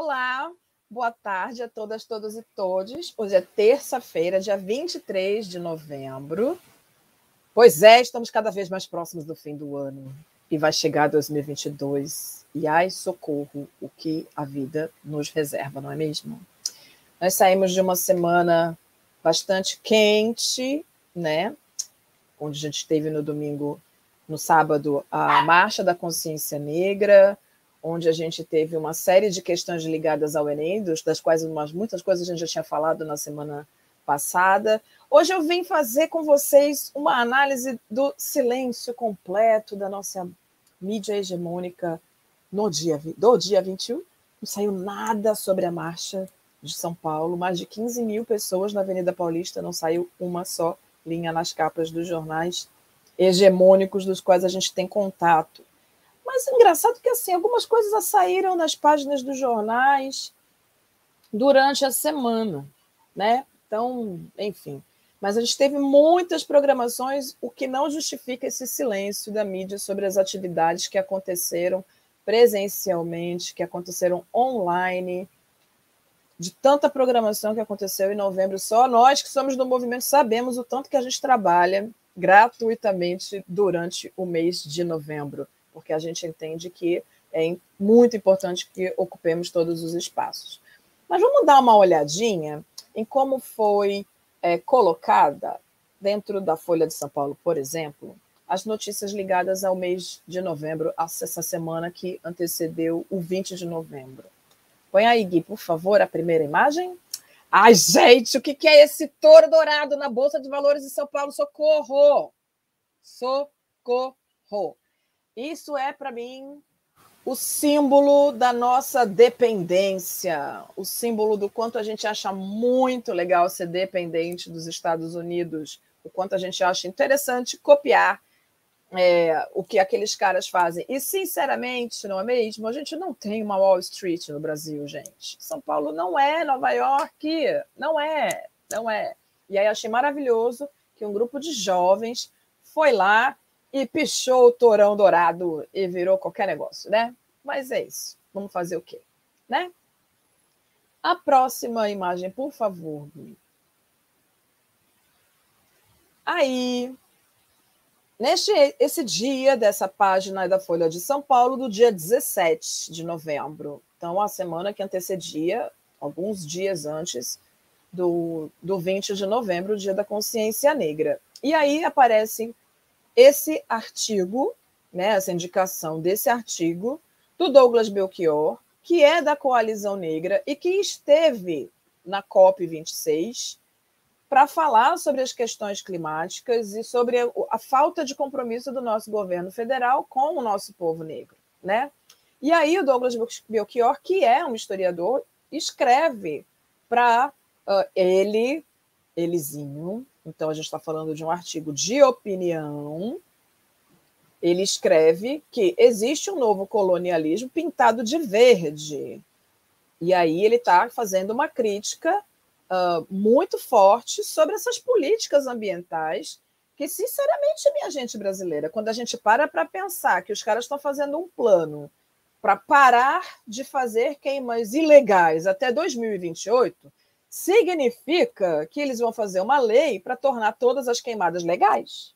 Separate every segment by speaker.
Speaker 1: Olá, boa tarde a todas, todos e todos. Hoje é terça-feira, dia 23 de novembro. Pois é, estamos cada vez mais próximos do fim do ano e vai chegar 2022. E ai, socorro, o que a vida nos reserva, não é mesmo? Nós saímos de uma semana bastante quente, né? Onde a gente teve no domingo, no sábado, a Marcha da Consciência Negra, onde a gente teve uma série de questões ligadas ao Enem, das quais umas, muitas coisas a gente já tinha falado na semana passada. Hoje eu vim fazer com vocês uma análise do silêncio completo da nossa mídia hegemônica no dia, do dia 21. Não saiu nada sobre a marcha de São Paulo, mais de 15 mil pessoas na Avenida Paulista, não saiu uma só linha nas capas dos jornais hegemônicos dos quais a gente tem contato. Mas é engraçado que assim, algumas coisas saíram nas páginas dos jornais durante a semana, né? Então, enfim. Mas a gente teve muitas programações, o que não justifica esse silêncio da mídia sobre as atividades que aconteceram presencialmente, que aconteceram online, de tanta programação que aconteceu em novembro. Só nós que somos do movimento sabemos o tanto que a gente trabalha gratuitamente durante o mês de novembro porque a gente entende que é muito importante que ocupemos todos os espaços. Mas vamos dar uma olhadinha em como foi é, colocada dentro da Folha de São Paulo, por exemplo, as notícias ligadas ao mês de novembro, essa semana que antecedeu o 20 de novembro. Põe aí, Gui, por favor, a primeira imagem. Ai, gente, o que é esse touro dourado na Bolsa de Valores de São Paulo? Socorro! Socorro! Isso é, para mim, o símbolo da nossa dependência, o símbolo do quanto a gente acha muito legal ser dependente dos Estados Unidos, o quanto a gente acha interessante copiar é, o que aqueles caras fazem. E, sinceramente, não é mesmo? A gente não tem uma Wall Street no Brasil, gente. São Paulo não é Nova York, não é, não é. E aí achei maravilhoso que um grupo de jovens foi lá e pichou o torão dourado e virou qualquer negócio, né? Mas é isso. Vamos fazer o quê? Né? A próxima imagem, por favor, Aí, neste esse dia dessa página da Folha de São Paulo, do dia 17 de novembro. Então, a semana que antecedia, alguns dias antes do, do 20 de novembro, o dia da consciência negra. E aí aparecem esse artigo, né, essa indicação desse artigo do Douglas Belchior, que é da Coalizão Negra e que esteve na COP26 para falar sobre as questões climáticas e sobre a, falta de compromisso do nosso governo federal com o nosso povo negro, né? E aí o Douglas Belchior, que é um historiador, escreve para uh, ele, elezinho, então, a gente está falando de um artigo de opinião. Ele escreve que existe um novo colonialismo pintado de verde. E aí ele está fazendo uma crítica uh, muito forte sobre essas políticas ambientais que, sinceramente, minha gente brasileira, quando a gente para para pensar que os caras estão fazendo um plano para parar de fazer queimas ilegais até 2028, significa que eles vão fazer uma lei para tornar todas as queimadas legais?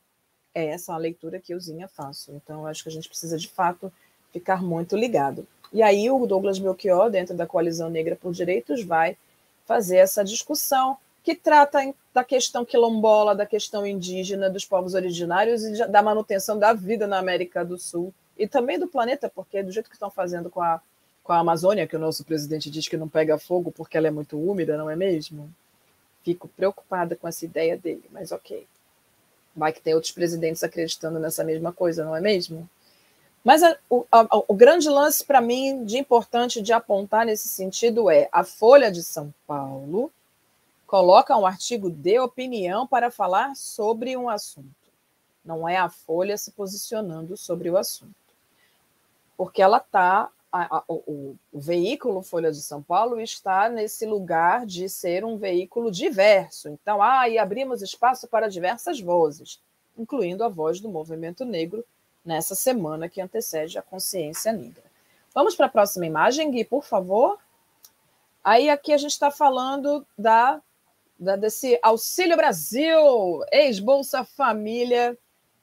Speaker 1: É essa a leitura que euzinha faço. Então, acho que a gente precisa, de fato, ficar muito ligado. E aí o Douglas Melchior, dentro da Coalizão Negra por Direitos, vai fazer essa discussão que trata da questão quilombola, da questão indígena, dos povos originários e da manutenção da vida na América do Sul e também do planeta, porque do jeito que estão fazendo com a com a Amazônia, que o nosso presidente diz que não pega fogo porque ela é muito úmida, não é mesmo? Fico preocupada com essa ideia dele, mas ok. Vai que tem outros presidentes acreditando nessa mesma coisa, não é mesmo? Mas a, o, a, o grande lance para mim de importante de apontar nesse sentido é a Folha de São Paulo coloca um artigo de opinião para falar sobre um assunto. Não é a Folha se posicionando sobre o assunto. Porque ela está a, a, o, o, veículo Folha de São Paulo está nesse lugar de ser um veículo diverso. Então, ah, e abrimos espaço para diversas vozes, incluindo a voz do movimento negro nessa semana que antecede a consciência negra. Vamos para a próxima imagem, Gui, por favor. Aí aqui a gente está falando da, da, desse Auxílio Brasil, ex-Bolsa Família,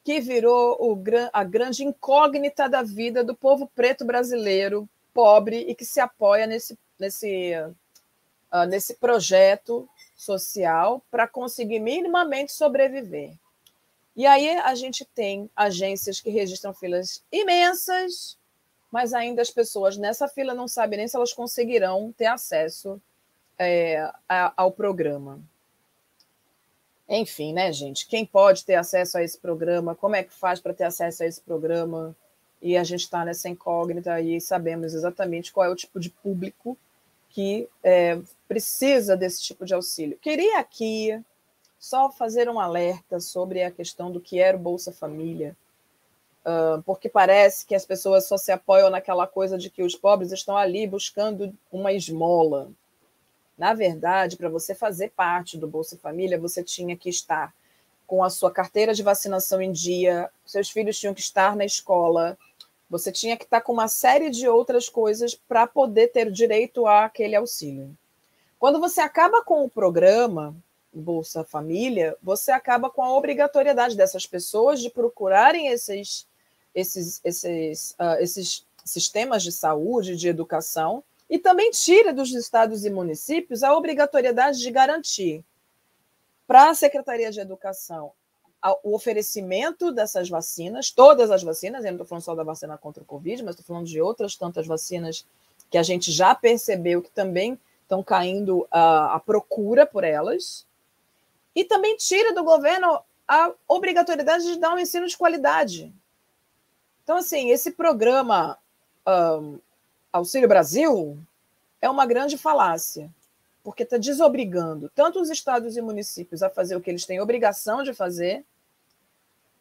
Speaker 1: que virou o, a grande incógnita da vida do povo preto brasileiro, pobre, e que se apoia nesse, nesse, uh, nesse projeto social para conseguir minimamente sobreviver. E aí a gente tem agências que registram filas imensas, mas ainda as pessoas nessa fila não sabem nem se elas conseguirão ter acesso é, ao programa. Enfim, né, gente? Quem pode ter acesso a esse programa? Como é que faz para ter acesso a esse programa? E a gente está nessa incógnita e sabemos exatamente qual é o tipo de público que é, precisa desse tipo de auxílio. Queria aqui só fazer um alerta sobre a questão do que era o Bolsa Família porque parece que as pessoas só se apoiam naquela coisa de que os pobres estão ali buscando uma esmola. Na verdade, para você fazer parte do Bolsa Família, você tinha que estar com a sua carteira de vacinação em dia, seus filhos tinham que estar na escola, você tinha que estar com uma série de outras coisas para poder ter direito àquele auxílio. Quando você acaba com o programa Bolsa Família, você acaba com a obrigatoriedade dessas pessoas de procurarem esses esses, esses, uh, esses sistemas de saúde, de educação, e também tira dos estados e municípios a obrigatoriedade de garantir para a Secretaria de Educação o oferecimento dessas vacinas, todas as vacinas, eu não estou falando só da vacina contra o Covid, mas estou falando de outras tantas vacinas que a gente já percebeu que também estão caindo a, a procura por elas, e também tira do governo a obrigatoriedade de dar um ensino de qualidade. Então, assim, esse programa um, Auxílio Brasil é uma grande falácia, porque está desobrigando tanto os estados e municípios a fazer o que eles têm obrigação de fazer,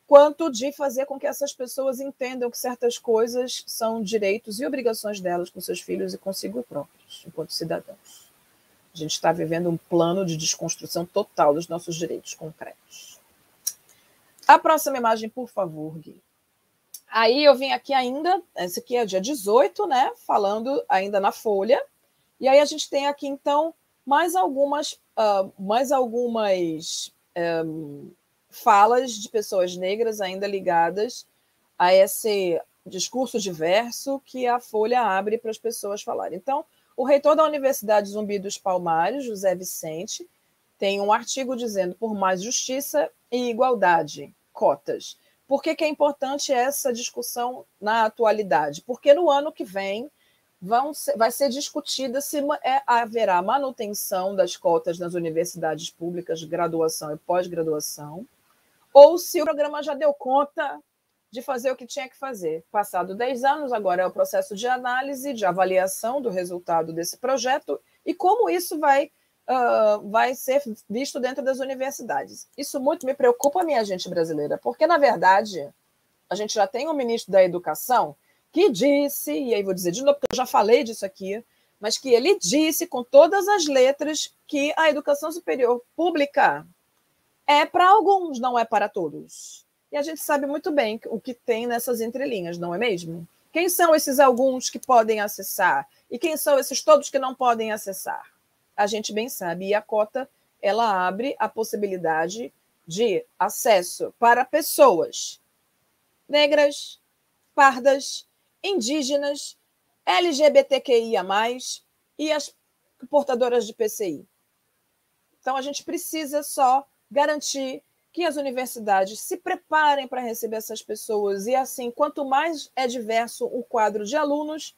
Speaker 1: quanto de fazer com que essas pessoas entendam que certas coisas são direitos e obrigações delas com seus filhos e consigo próprios, enquanto cidadãos. A gente está vivendo um plano de desconstrução total dos nossos direitos concretos. A próxima imagem, por favor, Gui. Aí eu vim aqui ainda, esse aqui é dia 18, né? Falando ainda na Folha. E aí a gente tem aqui, então, mais algumas, uh, mais algumas um, falas de pessoas negras ainda ligadas a esse discurso diverso que a Folha abre para as pessoas falarem. Então, o reitor da Universidade Zumbi dos Palmares, José Vicente, tem um artigo dizendo por mais justiça e igualdade, cotas. Por que, que é importante essa discussão na atualidade? Porque no ano que vem vão ser, vai ser discutida se é, haverá manutenção das cotas nas universidades públicas de graduação e pós-graduação, ou se o programa já deu conta de fazer o que tinha que fazer. Passado 10 anos, agora é o processo de análise, de avaliação do resultado desse projeto e como isso vai uh, vai ser visto dentro das universidades. Isso muito me preocupa, minha gente brasileira, porque, na verdade, a gente já tem um ministro da Educação que disse, e aí vou dizer de novo, porque eu já falei disso aqui, mas que ele disse com todas as letras que a educação superior pública é para alguns, não é para todos. E a gente sabe muito bem o que tem nessas entrelinhas, não é mesmo? Quem são esses alguns que podem acessar? E quem são esses todos que não podem acessar? A gente bem sabe. E a cota ela abre a possibilidade de acesso para pessoas negras, pardas, indígenas, LGBTQIA, e as portadoras de PCI. Então, a gente precisa só garantir que as universidades se preparem para receber essas pessoas, e assim, quanto mais é diverso o quadro de alunos,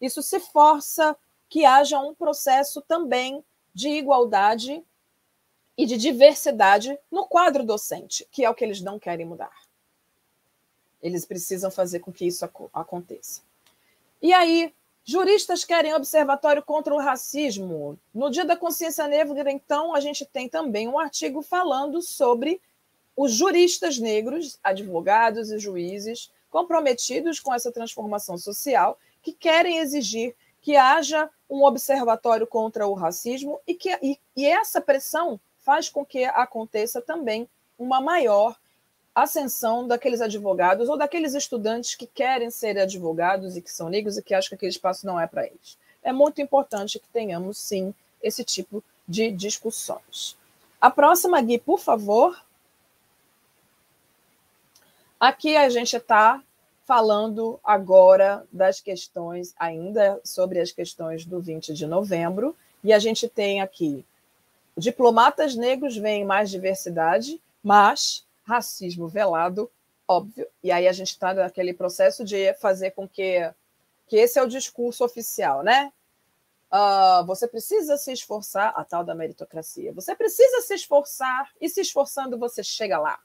Speaker 1: isso se força que haja um processo também de igualdade e de diversidade no quadro docente, que é o que eles não querem mudar. Eles precisam fazer com que isso aconteça. E aí, juristas querem observatório contra o racismo. No Dia da Consciência Negra, então, a gente tem também um artigo falando sobre os juristas negros, advogados e juízes comprometidos com essa transformação social que querem exigir que haja um observatório contra o racismo e que e, e essa pressão faz com que aconteça também uma maior ascensão daqueles advogados ou daqueles estudantes que querem ser advogados e que são negros e que acham que aquele espaço não é para eles. é muito importante que tenhamos, sim, esse tipo de discussões. A próxima, Gui, por favor. Aqui a gente está falando agora das questões, ainda sobre as questões do 20 de novembro, e a gente tem aqui diplomatas negros veem mais diversidade, mas racismo velado, óbvio. E aí a gente está naquele processo de fazer com que, que esse é o discurso oficial, né? Uh, você precisa se esforçar, a tal da meritocracia. Você precisa se esforçar, e se esforçando você chega lá.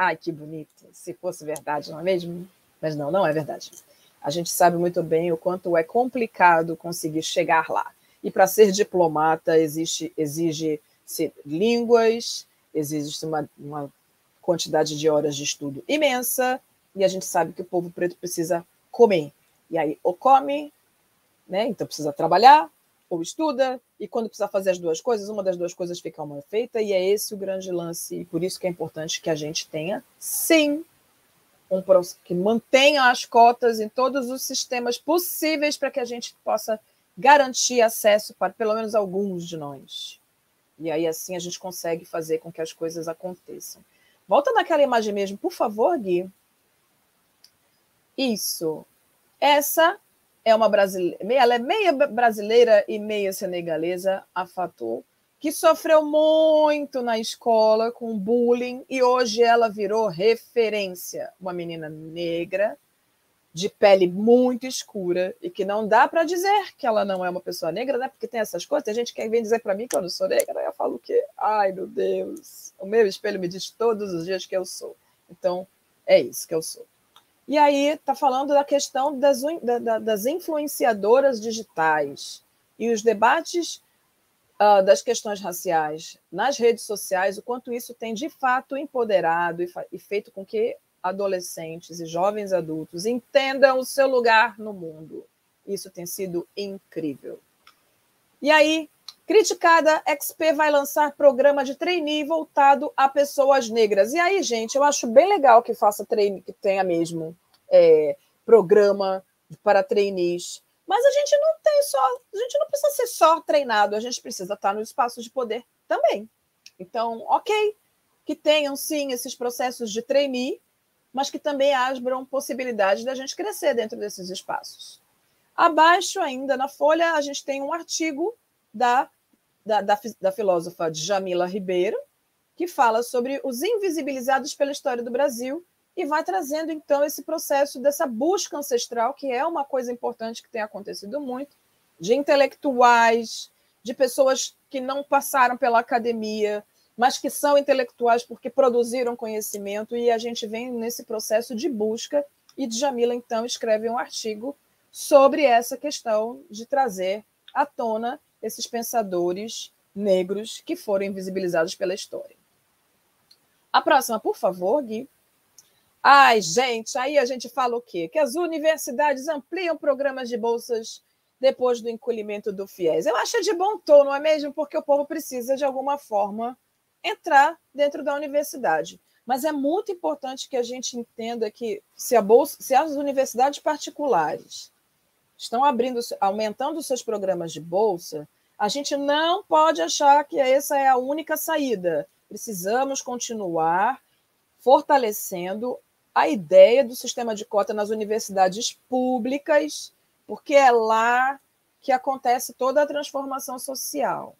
Speaker 1: Ai, que bonito. Se fosse verdade, não é mesmo? Mas não, não é verdade. A gente sabe muito bem o quanto é complicado conseguir chegar lá. E para ser diplomata exige línguas, exige uma, uma quantidade de horas de estudo imensa, e a gente sabe que o povo preto precisa comer. E aí, ou come, né? Então precisa trabalhar, ou estuda, e quando precisa fazer as duas coisas, uma das duas coisas fica mal feita, e é esse o grande lance, e por isso que é importante que a gente tenha, sim, um que mantenha as cotas em todos os sistemas possíveis para que a gente possa garantir acesso para pelo menos alguns de nós. E aí assim a gente consegue fazer com que as coisas aconteçam. Volta naquela imagem mesmo, por favor, Gui. Isso. Essa é uma brasileira, ela é meia brasileira e meia senegalesa, a Fatou, que sofreu muito na escola com bullying e hoje ela virou referência. Uma menina negra, de pele muito escura e que não dá para dizer que ela não é uma pessoa negra, né? Porque tem essas coisas. Tem gente que vem dizer para mim que eu não sou negra, eu falo que, ai meu Deus, o meu espelho me diz todos os dias que eu sou. Então, é isso que eu sou. E aí está falando da questão das, da, das influenciadoras digitais e os debates uh, das questões raciais nas redes sociais, o quanto isso tem de fato empoderado e, e feito com que adolescentes e jovens adultos entendam o seu lugar no mundo. Isso tem sido incrível. E aí, criticada, XP vai lançar programa de trainee voltado a pessoas negras. E aí, gente, eu acho bem legal que faça trainee, que tenha mesmo é, programa para trainees. Mas a gente não tem só, a gente não precisa ser só treinado, a gente precisa estar no espaço de poder também. Então, ok, que tenham sim esses processos de trainee, mas que também abram possibilidades da gente crescer dentro desses espaços. Abaixo, ainda na folha, a gente tem um artigo da, da, da, da filósofa Jamila Ribeiro, que fala sobre os invisibilizados pela história do Brasil e vai trazendo, então, esse processo dessa busca ancestral, que é uma coisa importante que tem acontecido muito, de intelectuais, de pessoas que não passaram pela academia, mas que são intelectuais porque produziram conhecimento, e a gente vem nesse processo de busca, e Djamila, então, escreve um artigo sobre essa questão de trazer à tona esses pensadores negros que foram invisibilizados pela história. A próxima, por favor, Gui. Ai, gente, aí a gente fala o quê? Que as universidades ampliam programas de bolsas depois do encolhimento do FIES. Eu acho de bom tom, não é mesmo? Porque o povo precisa, de alguma forma, entrar dentro da universidade. Mas é muito importante que a gente entenda que se, bolsa, se as universidades particulares estão abrindo, aumentando seus programas de bolsa, a gente não pode achar que essa é a única saída. Precisamos continuar fortalecendo a ideia do sistema de cota nas universidades públicas, porque é lá que acontece toda a transformação social.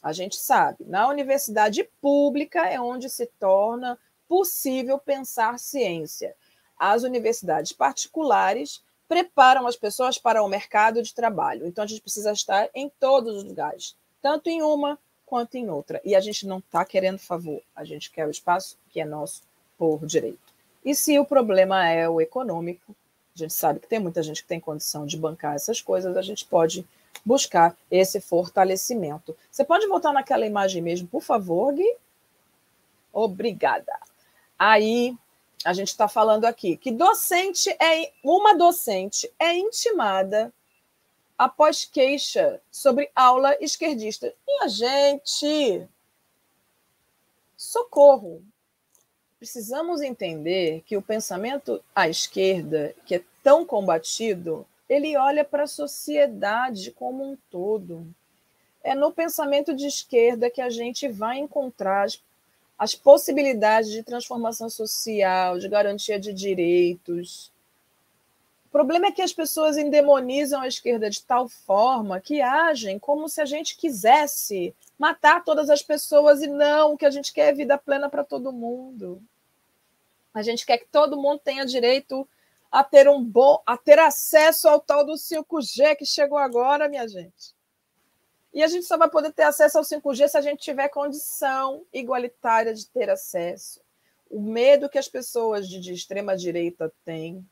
Speaker 1: A gente sabe, na universidade pública é onde se torna possível pensar ciência. As universidades particulares preparam as pessoas para o mercado de trabalho. Então, a gente precisa estar em todos os lugares, tanto em uma quanto em outra. E a gente não está querendo favor, a gente quer o espaço que é nosso por direito. E se o problema é o econômico, a gente sabe que tem muita gente que tem condição de bancar essas coisas, a gente pode buscar esse fortalecimento. Você pode voltar naquela imagem mesmo, por favor, Gui? Obrigada. Aí a gente está falando aqui que docente é uma docente é intimada após queixa sobre aula esquerdista. Minha gente, socorro. Precisamos entender que o pensamento à esquerda, que é tão combatido, ele olha para a sociedade como um todo. É no pensamento de esquerda que a gente vai encontrar as, as possibilidades de transformação social, de garantia de direitos. O problema é que as pessoas endemonizam a esquerda de tal forma que agem como se a gente quisesse matar todas as pessoas e não, o que a gente quer é vida plena para todo mundo. A gente quer que todo mundo tenha direito a ter um bom, a ter acesso ao tal do 5G que chegou agora, minha gente. E a gente só vai poder ter acesso ao 5G se a gente tiver condição igualitária de ter acesso. O medo que as pessoas de, de extrema direita têm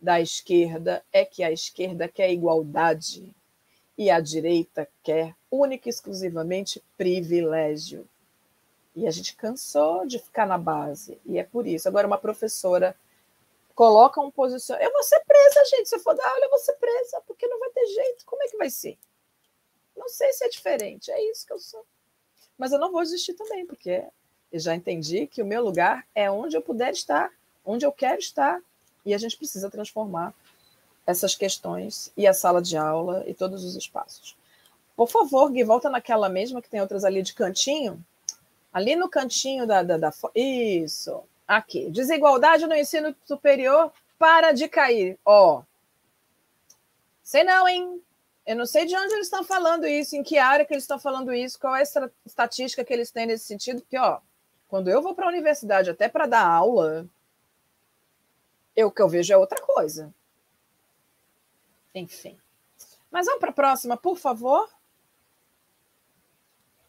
Speaker 1: da esquerda é que a esquerda quer igualdade e a direita quer única e exclusivamente privilégio. E a gente cansou de ficar na base. E é por isso. Agora, uma professora coloca um posicionamento. Eu vou ser presa, gente. Se eu for dar aula, eu vou ser presa, porque não vai ter jeito. Como é que vai ser? Não sei se é diferente. É isso que eu sou. Mas eu não vou desistir também, porque eu já entendi que o meu lugar é onde eu puder estar, onde eu quero estar. E a gente precisa transformar essas questões e a sala de aula e todos os espaços. Por favor, Gui, volta naquela mesma que tem outras ali de cantinho. Ali no cantinho da, da, da. Isso. Aqui. Desigualdade no ensino superior para de cair. Ó. Sei não, hein? Eu não sei de onde eles estão falando isso, em que área que eles estão falando isso, qual é a estatística que eles têm nesse sentido, porque, ó, quando eu vou para a universidade até para dar aula, eu, o que eu vejo é outra coisa. Enfim. Mas vamos para a próxima, por favor.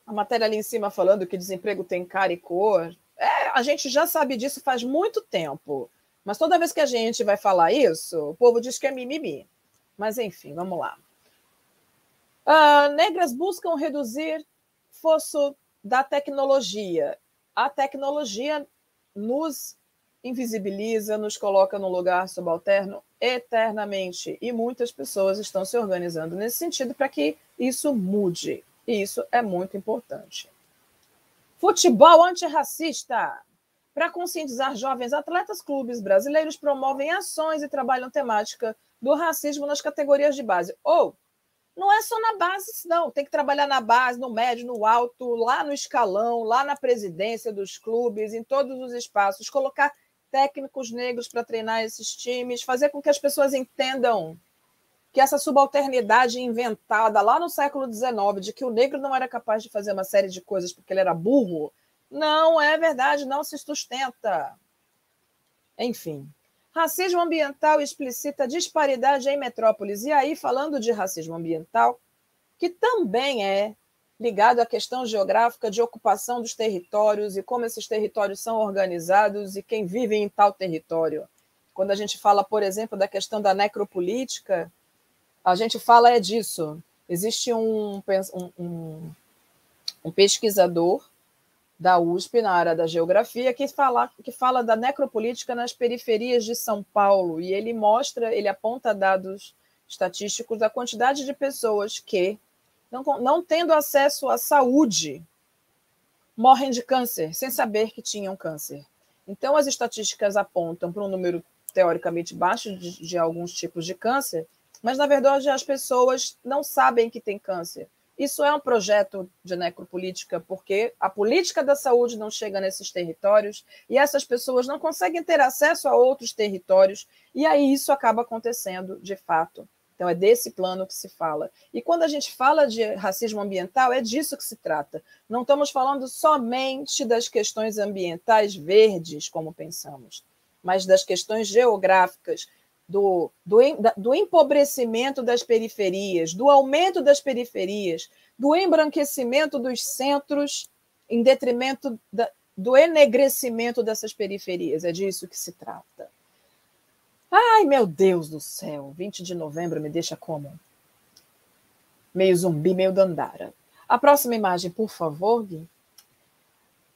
Speaker 1: A matéria ali em cima falando que desemprego tem cara e cor. É, a gente já sabe disso faz muito tempo. Mas toda vez que a gente vai falar isso, o povo diz que é mimimi. Mas enfim, vamos lá. Uh, negras buscam reduzir fosso da tecnologia. A tecnologia nos invisibiliza, nos coloca num lugar subalterno eternamente. E muitas pessoas estão se organizando nesse sentido para que isso mude. E isso é muito importante. Futebol antirracista. Para conscientizar jovens atletas, clubes brasileiros promovem ações e trabalham temática do racismo nas categorias de base. Ou não é só na base, não. Tem que trabalhar na base, no médio, no alto, lá no escalão, lá na presidência dos clubes, em todos os espaços, colocar técnicos negros para treinar esses times, fazer com que as pessoas entendam que essa subalternidade inventada lá no século XIX, de que o negro não era capaz de fazer uma série de coisas porque ele era burro, não é verdade, não se sustenta. Enfim, racismo ambiental explicita disparidade em metrópoles. E aí, falando de racismo ambiental, que também é ligado à questão geográfica de ocupação dos territórios e como esses territórios são organizados e quem vive em tal território. Quando a gente fala, por exemplo, da questão da necropolítica, a gente fala é disso. Existe um, um, um pesquisador da USP na área da geografia que fala, que fala da necropolítica nas periferias de São Paulo e ele mostra, ele aponta dados estatísticos da quantidade de pessoas que não, não tendo acesso à saúde, morrem de câncer, sem saber que tinham câncer. Então, as estatísticas apontam para um número teoricamente baixo de, de alguns tipos de câncer, mas, na verdade, as pessoas não sabem que têm câncer. Isso é um projeto de necropolítica, porque a política da saúde não chega nesses territórios e essas pessoas não conseguem ter acesso a outros territórios, e aí isso acaba acontecendo de fato. Então, é desse plano que se fala. E quando a gente fala de racismo ambiental, é disso que se trata. Não estamos falando somente das questões ambientais verdes, como pensamos, mas das questões geográficas, do, do, do empobrecimento das periferias, do aumento das periferias, do embranquecimento dos centros em detrimento da, do enegrecimento dessas periferias. É disso que se trata. Ai, meu Deus do céu, 20 de novembro me deixa como? Meio zumbi, meio dandara. A próxima imagem, por favor, Gui.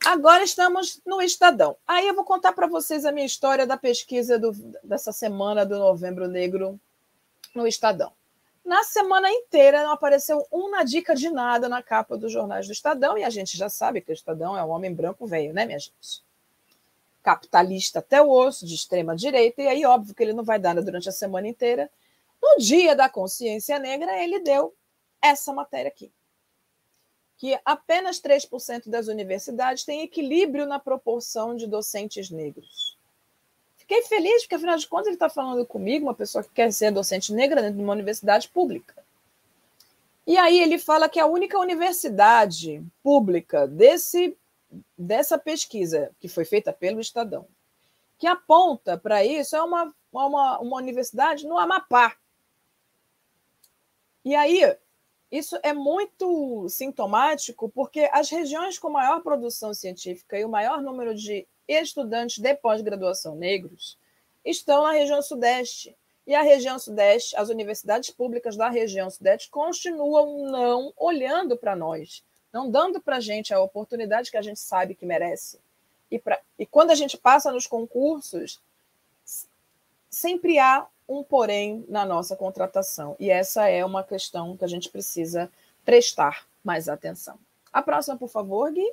Speaker 1: Agora estamos no Estadão. Aí eu vou contar para vocês a minha história da pesquisa do, dessa semana do Novembro Negro no Estadão. Na semana inteira não apareceu uma dica de nada na capa dos jornais do Estadão, e a gente já sabe que o Estadão é um homem branco velho, né, minha gente? capitalista até o osso, de extrema direita, e aí óbvio que ele não vai dar durante a semana inteira. No dia da consciência negra, ele deu essa matéria aqui. Que apenas 3% das universidades têm equilíbrio na proporção de docentes negros. Fiquei feliz, porque afinal de contas ele está falando comigo, uma pessoa que quer ser docente negra dentro de uma universidade pública. E aí ele fala que a única universidade pública desse, dessa pesquisa, que foi feita pelo Estadão, que aponta para isso é uma, uma, uma universidade no Amapá. E aí, isso é muito sintomático, porque as regiões com maior produção científica e o maior número de estudantes de pós-graduação negros estão na região Sudeste. E a região Sudeste, as universidades públicas da região Sudeste continuam não olhando para nós, não dando para a gente a oportunidade que a gente sabe que merece. E, pra, e quando a gente passa nos concursos, sempre há um porém na nossa contratação. E essa é uma questão que a gente precisa prestar mais atenção. A próxima, por favor, Gui.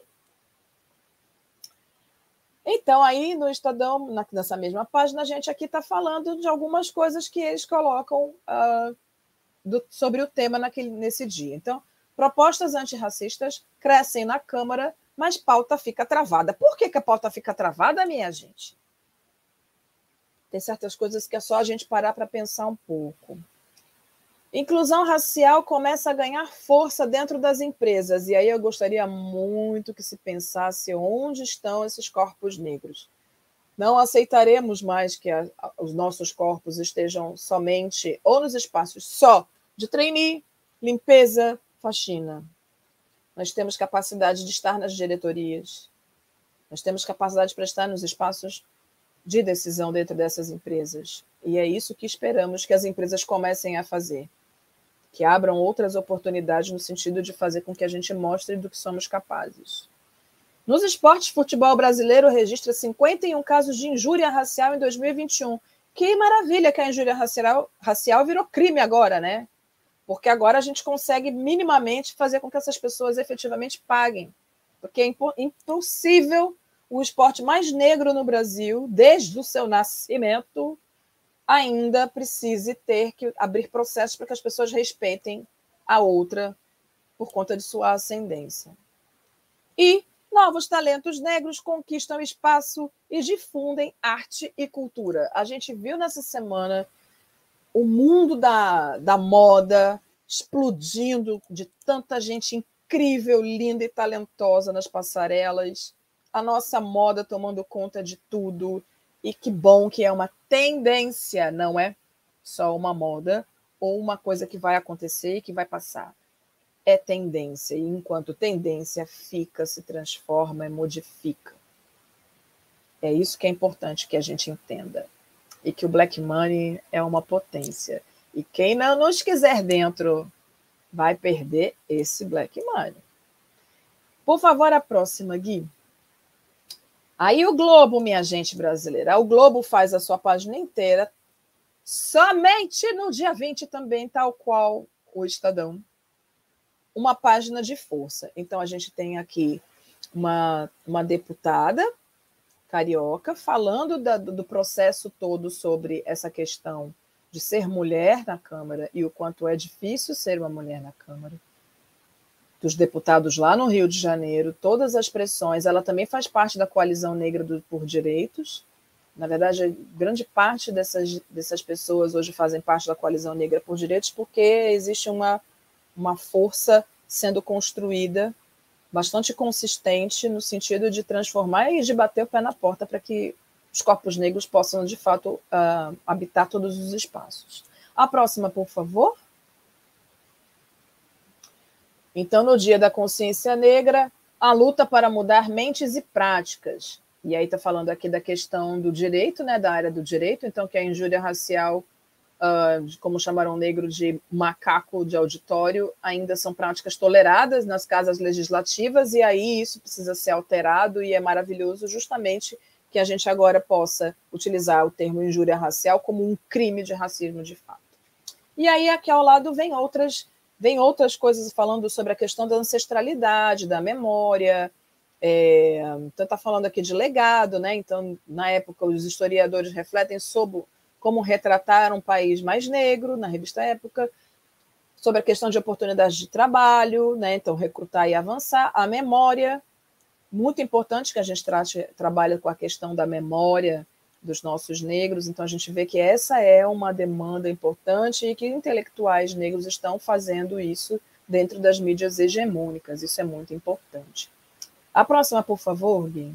Speaker 1: Então, aí no Estadão, nessa mesma página, a gente aqui está falando de algumas coisas que eles colocam uh, do, sobre o tema naquele, nesse dia. Então, propostas antirracistas crescem na Câmara, mas pauta fica travada. Por que, que a pauta fica travada, minha gente? Tem certas coisas que é só a gente parar para pensar um pouco. Inclusão racial começa a ganhar força dentro das empresas, e aí eu gostaria muito que se pensasse onde estão esses corpos negros. Não aceitaremos mais que a, os nossos corpos estejam somente ou nos espaços só de trainee, limpeza, faxina. Nós temos capacidade de estar nas diretorias. Nós temos capacidade para estar nos espaços de decisão dentro dessas empresas. E é isso que esperamos que as empresas comecem a fazer que abram outras oportunidades no sentido de fazer com que a gente mostre do que somos capazes. Nos esportes, futebol brasileiro registra 51 casos de injúria racial em 2021. Que maravilha que a injúria racial, racial virou crime agora, né? Porque agora a gente consegue minimamente fazer com que essas pessoas efetivamente paguem. Porque é impossível o esporte mais negro no Brasil, desde o seu nascimento, ainda precise ter que abrir processos para que as pessoas respeitem a outra por conta de sua ascendência. E novos talentos negros conquistam espaço e difundem arte e cultura. A gente viu nessa semana o mundo da, da moda explodindo de tanta gente incrível, linda e talentosa nas passarelas, a nossa moda tomando conta de tudo e que bom que é uma tendência, não é só uma moda ou uma coisa que vai acontecer e que vai passar. É tendência, e enquanto tendência fica, se transforma e modifica. É isso que é importante que a gente entenda. E que o Black Money é uma potência. E quem não nos quiser dentro vai perder esse Black Money. Por favor, a próxima, Gui. Aí o Globo, minha gente brasileira, o Globo faz a sua página inteira somente no dia 20 também, tal qual o Estadão. Uma página de força. Então a gente tem aqui uma, uma deputada carioca falando da, do processo todo sobre essa questão de ser mulher na Câmara e o quanto é difícil ser uma mulher na Câmara dos deputados lá no Rio de Janeiro, todas as pressões. Ela também faz parte da coalizão negra do, por direitos. Na verdade, grande parte dessas, dessas pessoas hoje fazem parte da coalizão negra por direitos porque existe uma, uma força sendo construída bastante consistente no sentido de transformar e de bater o pé na porta para que os corpos negros possam, de fato, uh, habitar todos os espaços. A próxima, por favor. Então, no Dia da Consciência Negra, a luta para mudar mentes e práticas. E aí está falando aqui da questão do direito, né, da área do direito, então que a injúria racial, uh, como chamaram o negro de macaco de auditório, ainda são práticas toleradas nas casas legislativas, e aí isso precisa ser alterado, e é maravilhoso justamente que a gente agora possa utilizar o termo injúria racial como um crime de racismo de fato. E aí aqui ao lado vem outras Vem outras coisas falando sobre a questão da ancestralidade, da memória. É, então, está falando aqui de legado, né? Então, na época, os historiadores refletem sobre, como retratar um país mais negro, na revista Época, sobre a questão de oportunidades de trabalho, né? então recrutar e avançar, a memória, muito importante que a gente trate, trabalhe com a questão da memória dos nossos negros, então a gente vê que essa é uma demanda importante e que intelectuais negros estão fazendo isso dentro das mídias hegemônicas, isso é muito importante. A próxima, por favor, Gui.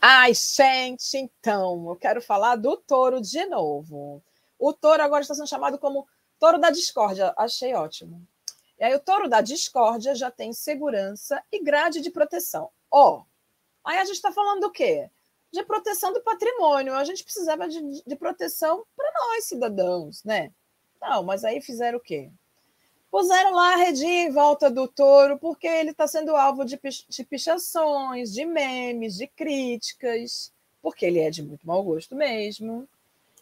Speaker 1: Ai, gente, então, eu quero falar do touro de novo. O touro agora está sendo chamado como touro da discórdia. Achei ótimo. E aí, o touro da discórdia já tem segurança e grade de proteção. Ó, oh, aí a gente está falando do quê? De proteção do patrimônio. A gente precisava de, de proteção para nós, cidadãos, né? Não, mas aí fizeram o quê? Puseram lá a redinha em volta do touro, porque ele está sendo alvo de, de pichações, de memes, de críticas, porque ele é de muito mau gosto mesmo.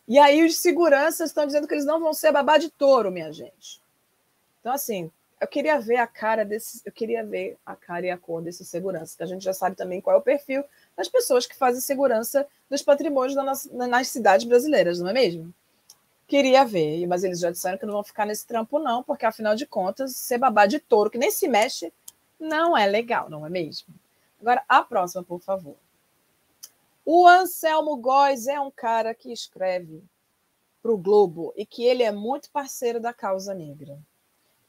Speaker 1: E aí os seguranças estão dizendo que eles não vão ser babá de touro, minha gente. Então, assim, eu queria ver a cara desse, eu queria ver a cara e a cor desses seguranças, que a gente já sabe também qual é o perfil das pessoas que fazem segurança dos patrimônios nas, nas cidades brasileiras, não é mesmo? Queria ver, mas eles já disseram que não vão ficar nesse trampo, não, porque afinal de contas, ser babá de touro, que nem se mexe, não é legal, não é mesmo? Agora, a próxima, por favor. O Anselmo Góes é um cara que escreve para o Globo e que ele é muito parceiro da causa negra.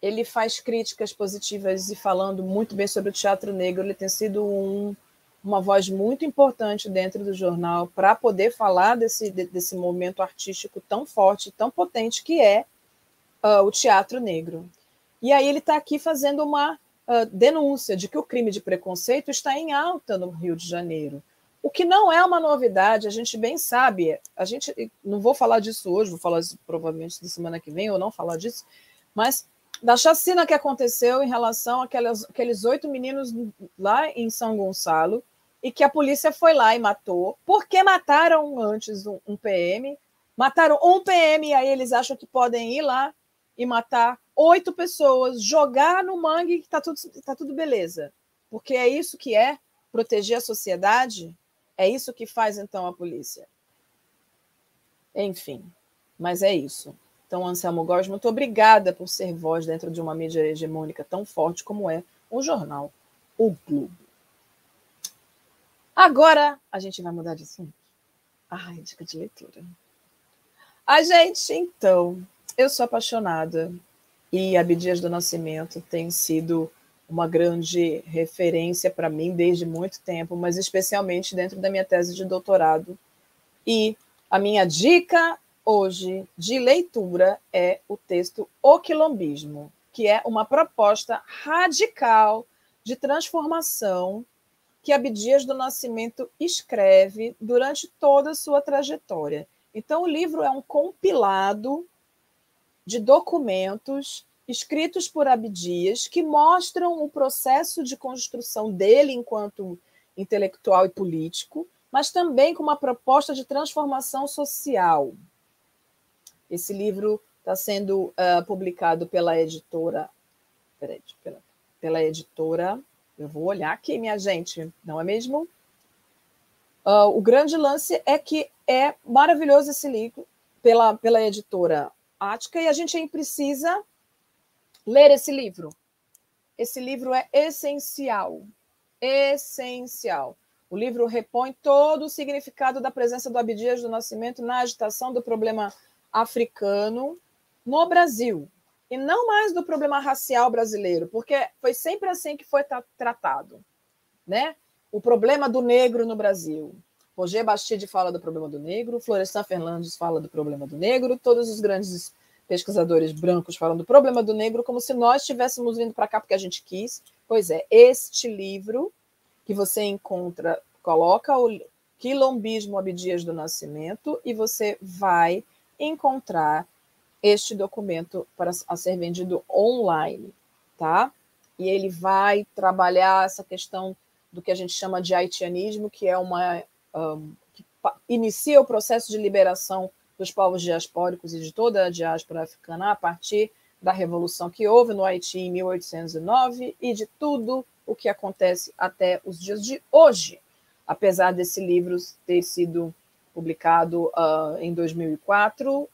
Speaker 1: Ele faz críticas positivas e falando muito bem sobre o teatro negro. Ele tem sido um uma voz muito importante dentro do jornal para poder falar desse, desse movimento artístico tão forte, tão potente que é uh, o teatro negro. E aí ele está aqui fazendo uma uh, denúncia de que o crime de preconceito está em alta no Rio de Janeiro. O que não é uma novidade, a gente bem sabe. A gente não vou falar disso hoje, vou falar provavelmente na semana que vem ou não falar disso, mas da chacina que aconteceu em relação àqueles oito meninos lá em São Gonçalo, e que a polícia foi lá e matou, porque mataram antes um, um PM, mataram um PM e aí eles acham que podem ir lá e matar oito pessoas, jogar no mangue que tá tudo, tá tudo beleza. Porque é isso que é proteger a sociedade, é isso que faz então a polícia. Enfim, mas é isso. Então, Anselmo Góes, muito obrigada por ser voz dentro de uma mídia hegemônica tão forte como é o jornal O Globo. Agora a gente vai mudar de assunto. Ai, dica de leitura. A gente, então, eu sou apaixonada e Abdias do Nascimento tem sido uma grande referência para mim desde muito tempo, mas especialmente dentro da minha tese de doutorado. E a minha dica hoje de leitura é o texto O Quilombismo, que é uma proposta radical de transformação que Abdias do Nascimento escreve durante toda a sua trajetória. Então, o livro é um compilado de documentos escritos por Abdias que mostram o processo de construção dele enquanto intelectual e político, mas também com uma proposta de transformação social. Esse livro está sendo uh, publicado pela editora. Peraí, pela, pela editora eu vou olhar aqui, minha gente, não é mesmo? Uh, o grande lance é que é maravilhoso esse livro pela, pela editora Ática e a gente precisa ler esse livro. Esse livro é essencial, essencial. O livro repõe todo o significado da presença do Abdias do Nascimento na agitação do problema africano no Brasil, e não mais do problema racial brasileiro, porque foi sempre assim que foi tratado, né? O problema do negro no Brasil. Roger Bastide fala do problema do negro, Florestan Fernandes fala do problema do negro, todos os grandes pesquisadores brancos falam do problema do negro, como se nós estivéssemos vindo para cá porque a gente quis. Pois é, este livro que você encontra, coloca o Quilombismo Abdias do Nascimento e você vai encontrar este documento para a ser vendido online, tá? E ele vai trabalhar essa questão do que a gente chama de haitianismo, que é uma um, que inicia o processo de liberação dos povos diaspóricos e de toda a diáspora africana a partir da revolução que houve no Haiti em 1809 e de tudo o que acontece até os dias de hoje. Apesar desse livro ter sido publicado uh, em 2004,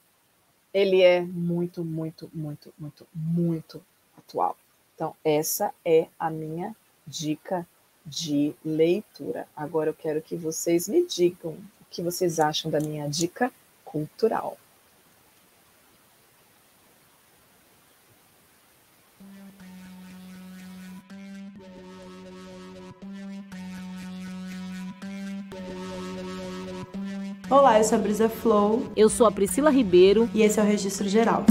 Speaker 1: ele é muito, muito, muito, muito, muito atual. Então, essa é a minha dica de leitura. Agora eu quero que vocês me digam o que vocês acham da minha dica cultural.
Speaker 2: Olá, eu sou a Brisa Flow.
Speaker 3: Eu sou a Priscila Ribeiro.
Speaker 2: E esse é o Registro Geral.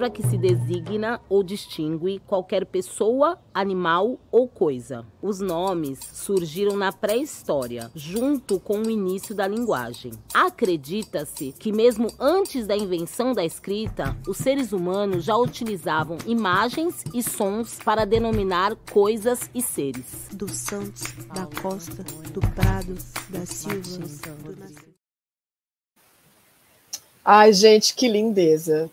Speaker 3: Palavra que se designa ou distingue qualquer pessoa, animal ou coisa. Os nomes surgiram na pré-história, junto com o início da linguagem. Acredita-se que, mesmo antes da invenção da escrita, os seres humanos já utilizavam imagens e sons para denominar coisas e seres.
Speaker 2: Dos Santos, da Costa, do Prado, da Silva, do
Speaker 1: Ai, gente, que lindeza!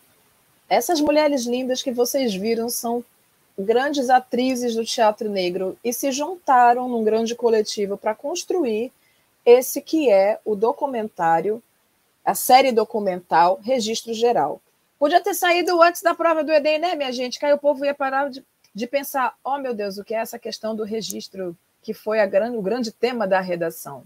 Speaker 1: Essas mulheres lindas que vocês viram são grandes atrizes do teatro negro e se juntaram num grande coletivo para construir esse que é o documentário, a série documental Registro Geral. Podia ter saído antes da prova do Enem, né, minha gente? Que aí o povo ia parar de, de pensar: oh meu Deus, o que é essa questão do registro que foi grande, o grande tema da redação?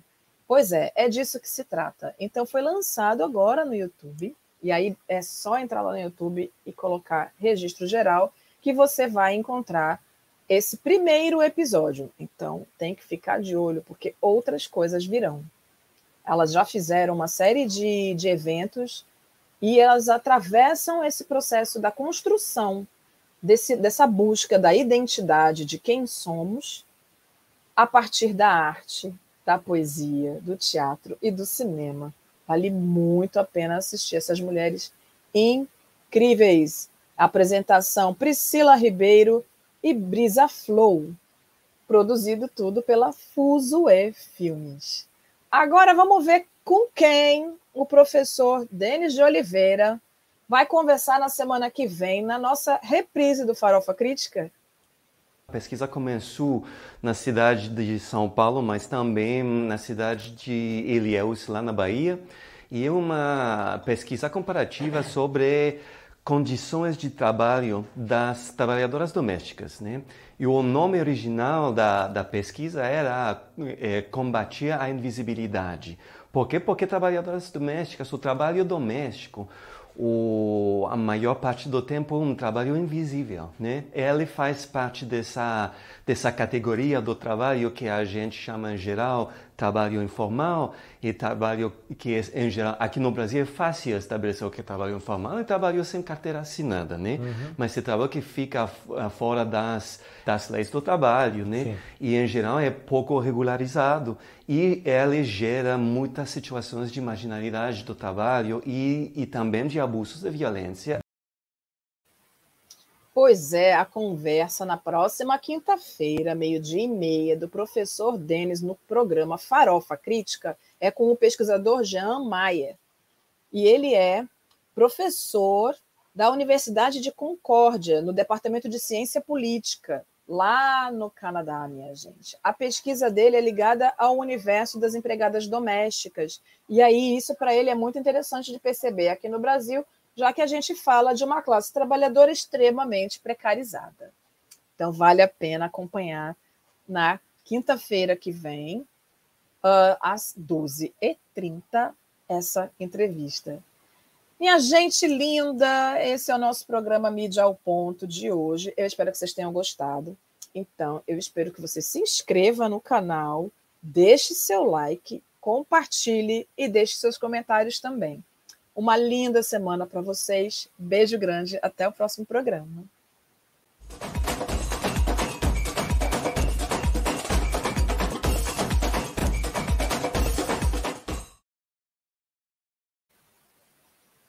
Speaker 1: Pois é, é disso que se trata. Então foi lançado agora no YouTube e aí é só entrar lá no YouTube e colocar registro geral que você vai encontrar esse primeiro episódio. Então tem que ficar de olho, porque outras coisas virão. Elas já fizeram uma série de, de eventos e elas atravessam esse processo da construção desse, dessa busca da identidade de quem somos a partir da arte, da poesia, do teatro e do cinema. Vale muito a pena assistir essas mulheres incríveis. apresentação Priscila Ribeiro e Brisa Flow. Produzido tudo pela Fuzue Filmes. Agora vamos ver com quem o professor Denis de Oliveira vai conversar na semana que vem, na nossa reprise do Farofa Crítica.
Speaker 4: A pesquisa começou na cidade de São Paulo, mas também na cidade de Ilhéus, lá na Bahia, e é uma pesquisa comparativa sobre condições de trabalho das trabalhadoras domésticas, né? E o nome original da, da pesquisa era é, combater a invisibilidade. Por quê? Porque trabalhadoras domésticas, o trabalho doméstico, o, a maior parte do tempo um trabalho invisível, né? Ele faz parte dessa dessa categoria do trabalho que a gente chama em geral trabalho informal e trabalho que em geral aqui no Brasil é fácil estabelecer o que é trabalho informal e trabalho sem carteira assinada, né? Uhum. Mas esse trabalho que fica fora das das leis do trabalho, né? Sim. E em geral é pouco regularizado e ele gera muitas situações de marginalidade do trabalho e, e também de abusos e violência.
Speaker 1: Pois é, a conversa na próxima quinta-feira, meio-dia e meia, do professor Denis no programa Farofa Crítica é com o pesquisador Jean Mayer. E ele é professor da Universidade de Concórdia, no Departamento de Ciência Política, lá no Canadá, minha gente. A pesquisa dele é ligada ao universo das empregadas domésticas. E aí, isso para ele é muito interessante de perceber. Aqui no Brasil, já que a gente fala de uma classe trabalhadora extremamente precarizada. Então, vale a pena acompanhar na quinta-feira que vem, uh, às 12h30, essa entrevista. Minha gente linda, esse é o nosso programa Mídia ao Ponto de hoje. Eu espero que vocês tenham gostado. Então, eu espero que você se inscreva no canal, deixe seu like, compartilhe e deixe seus comentários também. Uma linda semana para vocês. Beijo grande. Até o próximo programa.